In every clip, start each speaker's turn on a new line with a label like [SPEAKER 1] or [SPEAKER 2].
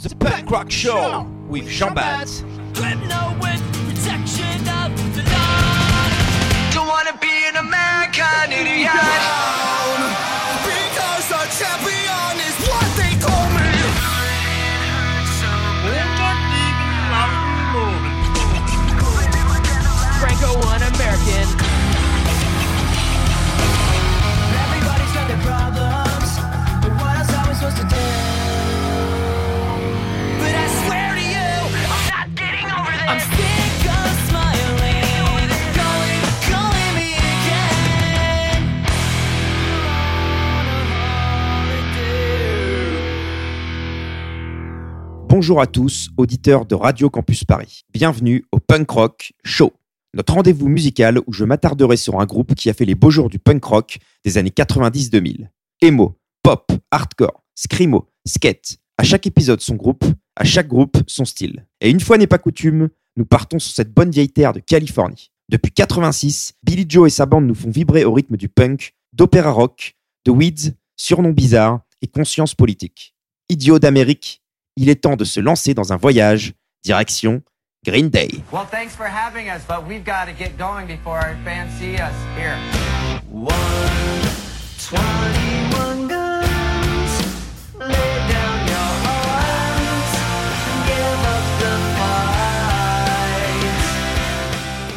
[SPEAKER 1] The Punk Rock Show with Jean Bonjour à tous, auditeurs de Radio Campus Paris. Bienvenue au Punk Rock Show. Notre rendez-vous musical où je m'attarderai sur un groupe qui a fait les beaux jours du punk rock des années 90-2000. Emo, pop, hardcore, screamo, skate. À chaque épisode son groupe, à chaque groupe son style. Et une fois n'est pas coutume, nous partons sur cette bonne vieille terre de Californie. Depuis 86, Billy Joe et sa bande nous font vibrer au rythme du punk, d'opéra rock, de weeds, surnoms bizarres et conscience politique. Idiot d'Amérique, il est temps de se lancer dans un voyage, direction Green Day.
[SPEAKER 2] Well, thanks for having us, but we've got to get going before our fans see us here.
[SPEAKER 3] Twenty-one guns, lay down your arms, give up the fight.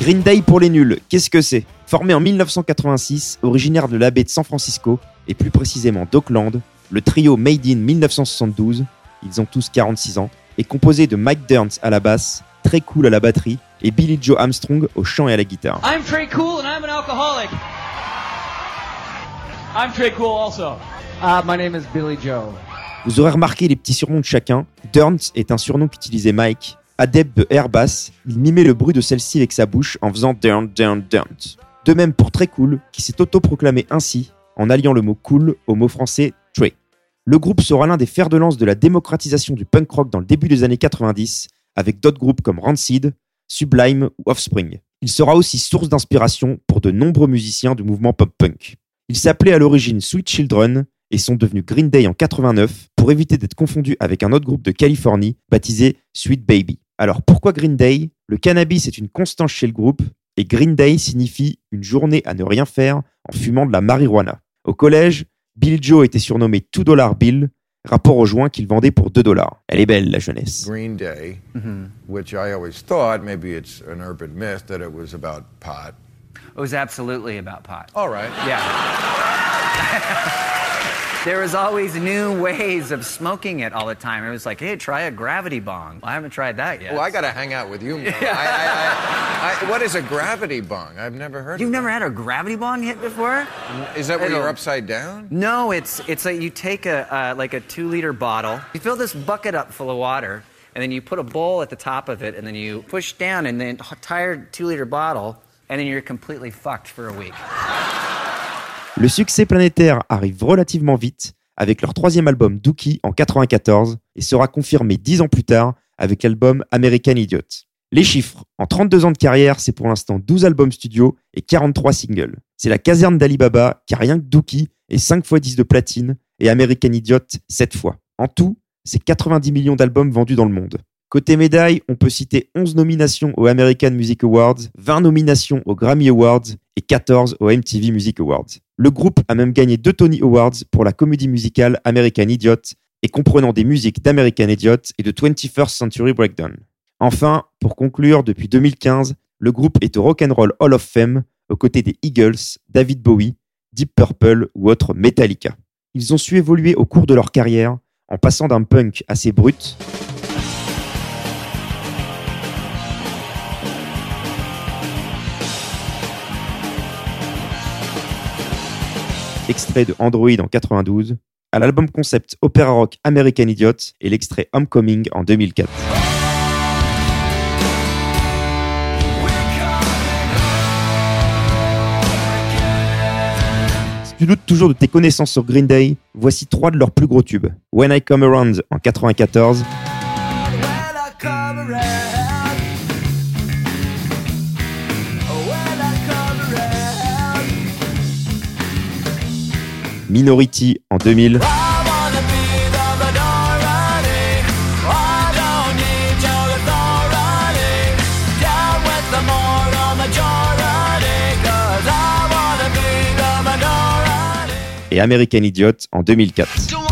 [SPEAKER 1] Green Day pour les nuls, qu'est-ce que c'est? Formé en 1986, originaire de la baie de San Francisco, et plus précisément d'Oakland, le trio Made in 1972, ils ont tous 46 ans, est composé de Mike Durnt à la basse, très cool à la batterie, et Billy Joe Armstrong au chant et à la guitare.
[SPEAKER 4] I'm Trey Cool and I'm an alcoholic. I'm Trey Cool also. Uh, my name is Billy Joe.
[SPEAKER 1] Vous aurez remarqué les petits surnoms de chacun. Durnt est un surnom qu'utilisait Mike. Adepte de air bass, il mimait le bruit de celle-ci avec sa bouche en faisant Durnt, Durnt, Durnt. De même pour Très Cool, qui s'est autoproclamé ainsi en alliant le mot cool au mot français Trey. Le groupe sera l'un des fers de lance de la démocratisation du punk rock dans le début des années 90, avec d'autres groupes comme Rancid, Sublime ou Offspring. Il sera aussi source d'inspiration pour de nombreux musiciens du mouvement pop-punk. Ils s'appelaient à l'origine Sweet Children et sont devenus Green Day en 89 pour éviter d'être confondus avec un autre groupe de Californie baptisé Sweet Baby. Alors pourquoi Green Day? Le cannabis est une constante chez le groupe et Green Day signifie une journée à ne rien faire en fumant de la marijuana. Au collège, Bill Joe était surnommé 2 Dollar Bill, rapport au joint qu'il vendait pour 2 dollars. Elle est belle la jeunesse.
[SPEAKER 5] Green Day, which I always thought maybe it's an urban myth that it was about pot.
[SPEAKER 2] It was absolutely about pot.
[SPEAKER 5] All right.
[SPEAKER 2] Yeah. there was always new ways of smoking it all the time. It was like, hey, try a gravity bong. I haven't tried that yet.
[SPEAKER 5] Well, I got to hang out with you. More. I, I, I, what is a gravity bong? I've never heard.
[SPEAKER 2] You've never had a gravity bong hit before?
[SPEAKER 5] Is that where
[SPEAKER 2] It'll-
[SPEAKER 5] you're upside down?
[SPEAKER 2] No, it's it's like you take a uh, like a two liter bottle, you fill this bucket up full of water, and then you put a bowl at the top of it, and then you push down in the entire two liter bottle, and then you're completely fucked for a week.
[SPEAKER 1] Le succès planétaire arrive relativement vite avec leur troisième album Dookie en 94 et sera confirmé dix ans plus tard avec l'album American Idiot. Les chiffres, en 32 ans de carrière, c'est pour l'instant 12 albums studio et 43 singles. C'est la caserne d'Alibaba qui a rien que Dookie et 5 fois 10 de platine et American Idiot 7 fois. En tout, c'est 90 millions d'albums vendus dans le monde. Côté médaille, on peut citer 11 nominations aux American Music Awards, 20 nominations aux Grammy Awards et 14 aux MTV Music Awards. Le groupe a même gagné deux Tony Awards pour la comédie musicale American Idiot et comprenant des musiques d'American Idiot et de 21st Century Breakdown. Enfin, pour conclure, depuis 2015, le groupe est au Rock'n'Roll Hall of Fame aux côtés des Eagles, David Bowie, Deep Purple ou autres Metallica. Ils ont su évoluer au cours de leur carrière en passant d'un punk assez brut extrait de Android en 92, à l'album concept opéra rock American Idiot et l'extrait Homecoming en 2004. Si tu doutes toujours de tes connaissances sur Green Day, voici trois de leurs plus gros tubes. When I Come Around en 94,
[SPEAKER 3] When I come around,
[SPEAKER 1] Minority en 2000. Et American Idiot en 2004.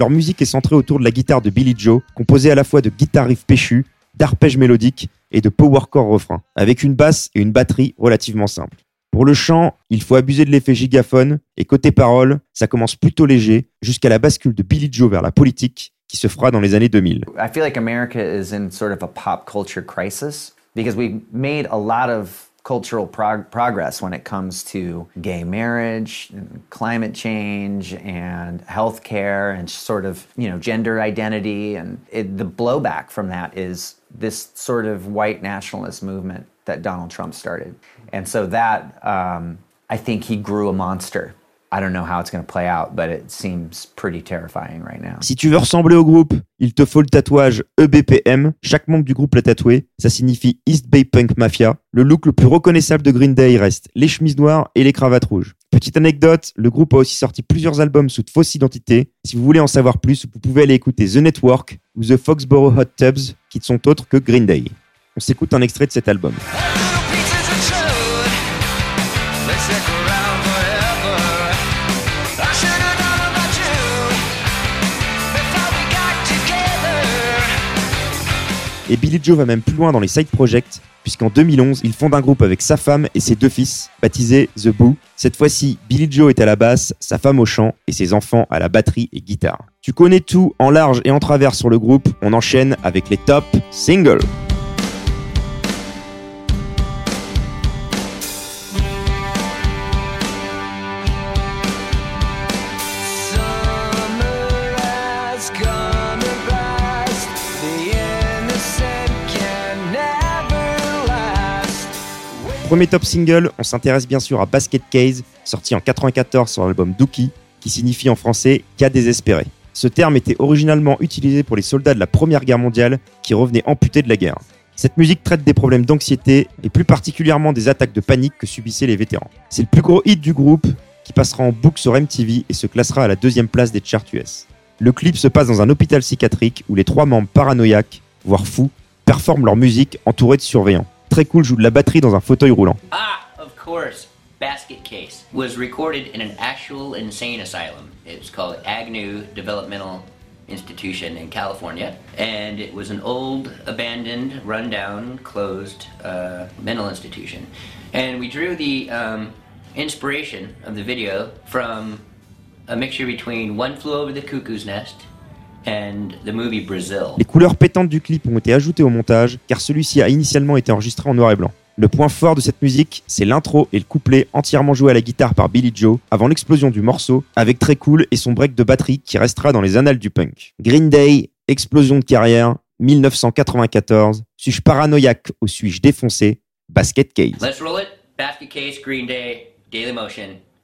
[SPEAKER 1] Leur musique est centrée autour de la guitare de Billy Joe, composée à la fois de guitare riff péchu, d'arpèges mélodiques et de powercore refrain, avec une basse et une batterie relativement simples. Pour le chant, il faut abuser de l'effet gigaphone, et côté parole, ça commence plutôt léger, jusqu'à la bascule de Billy Joe vers la politique, qui se fera dans les années 2000.
[SPEAKER 6] I feel like America is in sort of a pop culture crisis because we made a lot of cultural prog- progress when it comes to gay marriage, and climate change, and healthcare, and sort of you know gender identity, and it, the blowback from that is this sort of white nationalist movement that Donald Trump started, and so that um, I think he grew a monster. I don't know how it's going to play out, but it seems pretty terrifying right now.
[SPEAKER 1] Si tu veux ressembler au groupe, il te faut le tatouage EBPM. Chaque membre du groupe l'a tatoué. Ça signifie East Bay Punk Mafia. Le look le plus reconnaissable de Green Day reste les chemises noires et les cravates rouges. Petite anecdote, le groupe a aussi sorti plusieurs albums sous de fausses identités. Si vous voulez en savoir plus, vous pouvez aller écouter The Network ou The Foxborough Hot Tubs, qui ne sont autres que Green Day. On s'écoute un extrait de cet album. Et Billy Joe va même plus loin dans les side projects, puisqu'en 2011, il fonde un groupe avec sa femme et ses deux fils, baptisé The Boo. Cette fois-ci, Billy Joe est à la basse, sa femme au chant et ses enfants à la batterie et guitare. Tu connais tout en large et en travers sur le groupe, on enchaîne avec les top singles. Premier top single, on s'intéresse bien sûr à Basket Case, sorti en 94 sur l'album Dookie, qui signifie en français cas désespéré. Ce terme était originalement utilisé pour les soldats de la Première Guerre mondiale qui revenaient amputés de la guerre. Cette musique traite des problèmes d'anxiété et plus particulièrement des attaques de panique que subissaient les vétérans. C'est le plus gros hit du groupe qui passera en boucle sur MTV et se classera à la deuxième place des charts US. Le clip se passe dans un hôpital psychiatrique où les trois membres paranoïaques, voire fous, performent leur musique entourés de surveillants. Très cool joue de la batterie dans un fauteuil roulant.
[SPEAKER 7] Ah, of course. Basket Case was recorded in an actual insane asylum. It's called Agnew Developmental Institution in California, and it was an old, abandoned, rundown, closed uh, mental institution. And we drew the um, inspiration of the video from a mixture between One Flew Over the Cuckoo's Nest
[SPEAKER 1] Les couleurs pétantes du clip ont été ajoutées au montage car celui-ci a initialement été enregistré en noir et blanc. Le point fort de cette musique, c'est l'intro et le couplet entièrement joué à la guitare par Billy Joe avant l'explosion du morceau avec Très Cool et son break de batterie qui restera dans les annales du punk. Green Day, explosion de carrière, 1994, suis-je paranoïaque ou suis-je défoncé? Basket Case.
[SPEAKER 7] Let's roll it. Basket Case, Green Day, Daily Motion,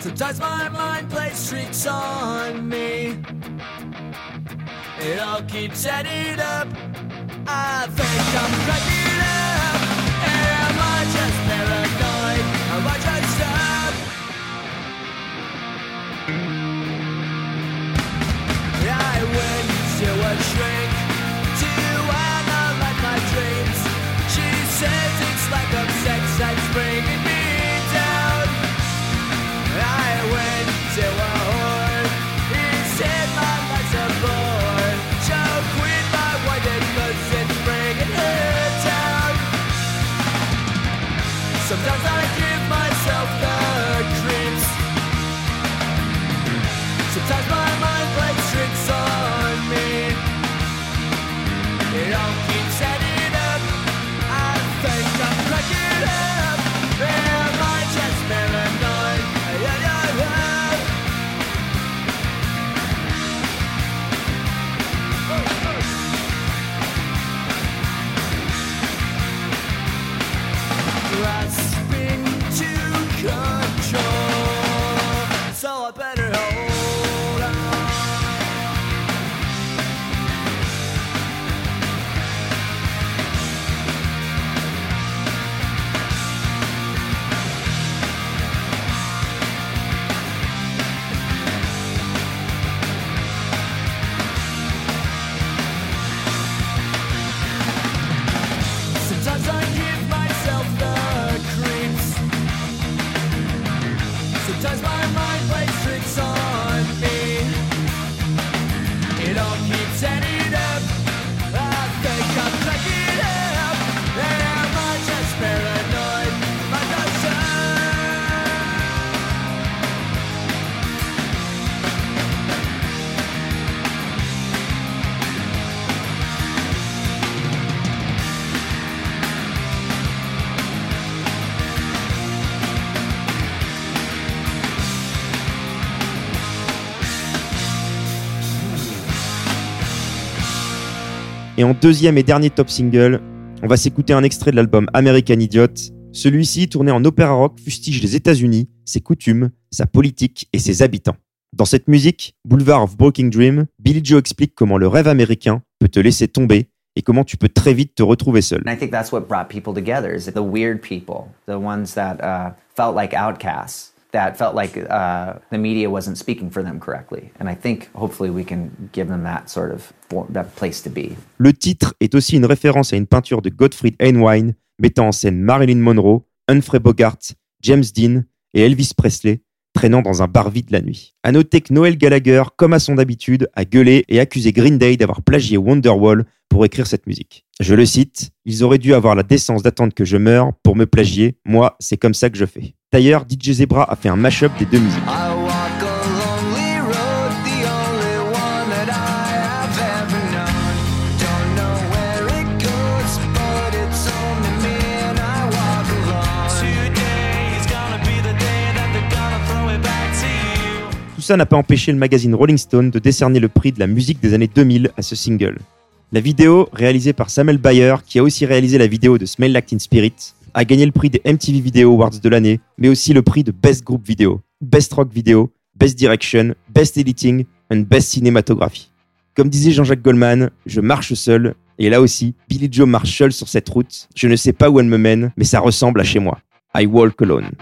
[SPEAKER 3] Sometimes my mind plays tricks on me. It all keeps adding up. I think I'm cracking up. Am I just
[SPEAKER 1] Et en deuxième et dernier top single, on va s'écouter un extrait de l'album American Idiot. Celui-ci, tourné en opéra rock, fustige les États-Unis, ses coutumes, sa politique et ses habitants. Dans cette musique, Boulevard of Broken Dream, Billy Joe explique comment le rêve américain peut te laisser tomber et comment tu peux très vite te retrouver seul.
[SPEAKER 8] I think that's what brought people together is the weird people, the ones that uh, felt like outcasts, that felt like uh, the media wasn't speaking for them correctly. And I think hopefully we can give them that sort of that place to be.
[SPEAKER 1] Le titre est aussi une référence à une peinture de Gottfried Einwein mettant en scène Marilyn Monroe, Humphrey Bogart, James Dean et Elvis Presley traînant dans un bar vide la nuit. À noter que Noel Gallagher, comme à son habitude, a gueulé et accusé Green Day d'avoir plagié Wonderwall pour écrire cette musique. Je le cite, ils auraient dû avoir la décence d'attendre que je meure pour me plagier. Moi, c'est comme ça que je fais. D'ailleurs, DJ Zebra a fait un mashup des deux musiques. Tout ça n'a pas empêché le magazine Rolling Stone de décerner le prix de la musique des années 2000 à ce single. La vidéo, réalisée par Samuel Bayer, qui a aussi réalisé la vidéo de Smell Like Teen Spirit, a gagné le prix des MTV Video Awards de l'année, mais aussi le prix de Best Group Video, Best Rock Video, Best Direction, Best Editing and Best Cinematography. Comme disait Jean-Jacques Goldman, je marche seul, et là aussi, Billy Joe marche seul sur cette route. Je ne sais pas où elle me mène, mais ça ressemble à chez moi.
[SPEAKER 6] I walk alone.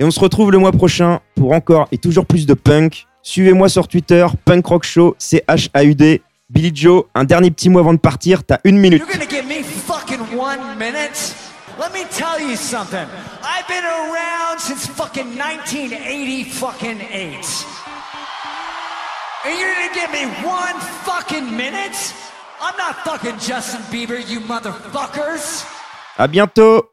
[SPEAKER 1] Et on se retrouve le mois prochain pour encore et toujours plus de punk. Suivez-moi sur Twitter, Punk Rock Show, C-H-A-U-D. Billy Joe, un dernier petit mot avant de partir, t'as une minute.
[SPEAKER 3] You're gonna give me fucking one minute? Let me tell you something. I've been around since fucking 1980 fucking eight. And you're gonna give me one fucking minute? I'm not fucking Justin Bieber, you motherfuckers.
[SPEAKER 1] À bientôt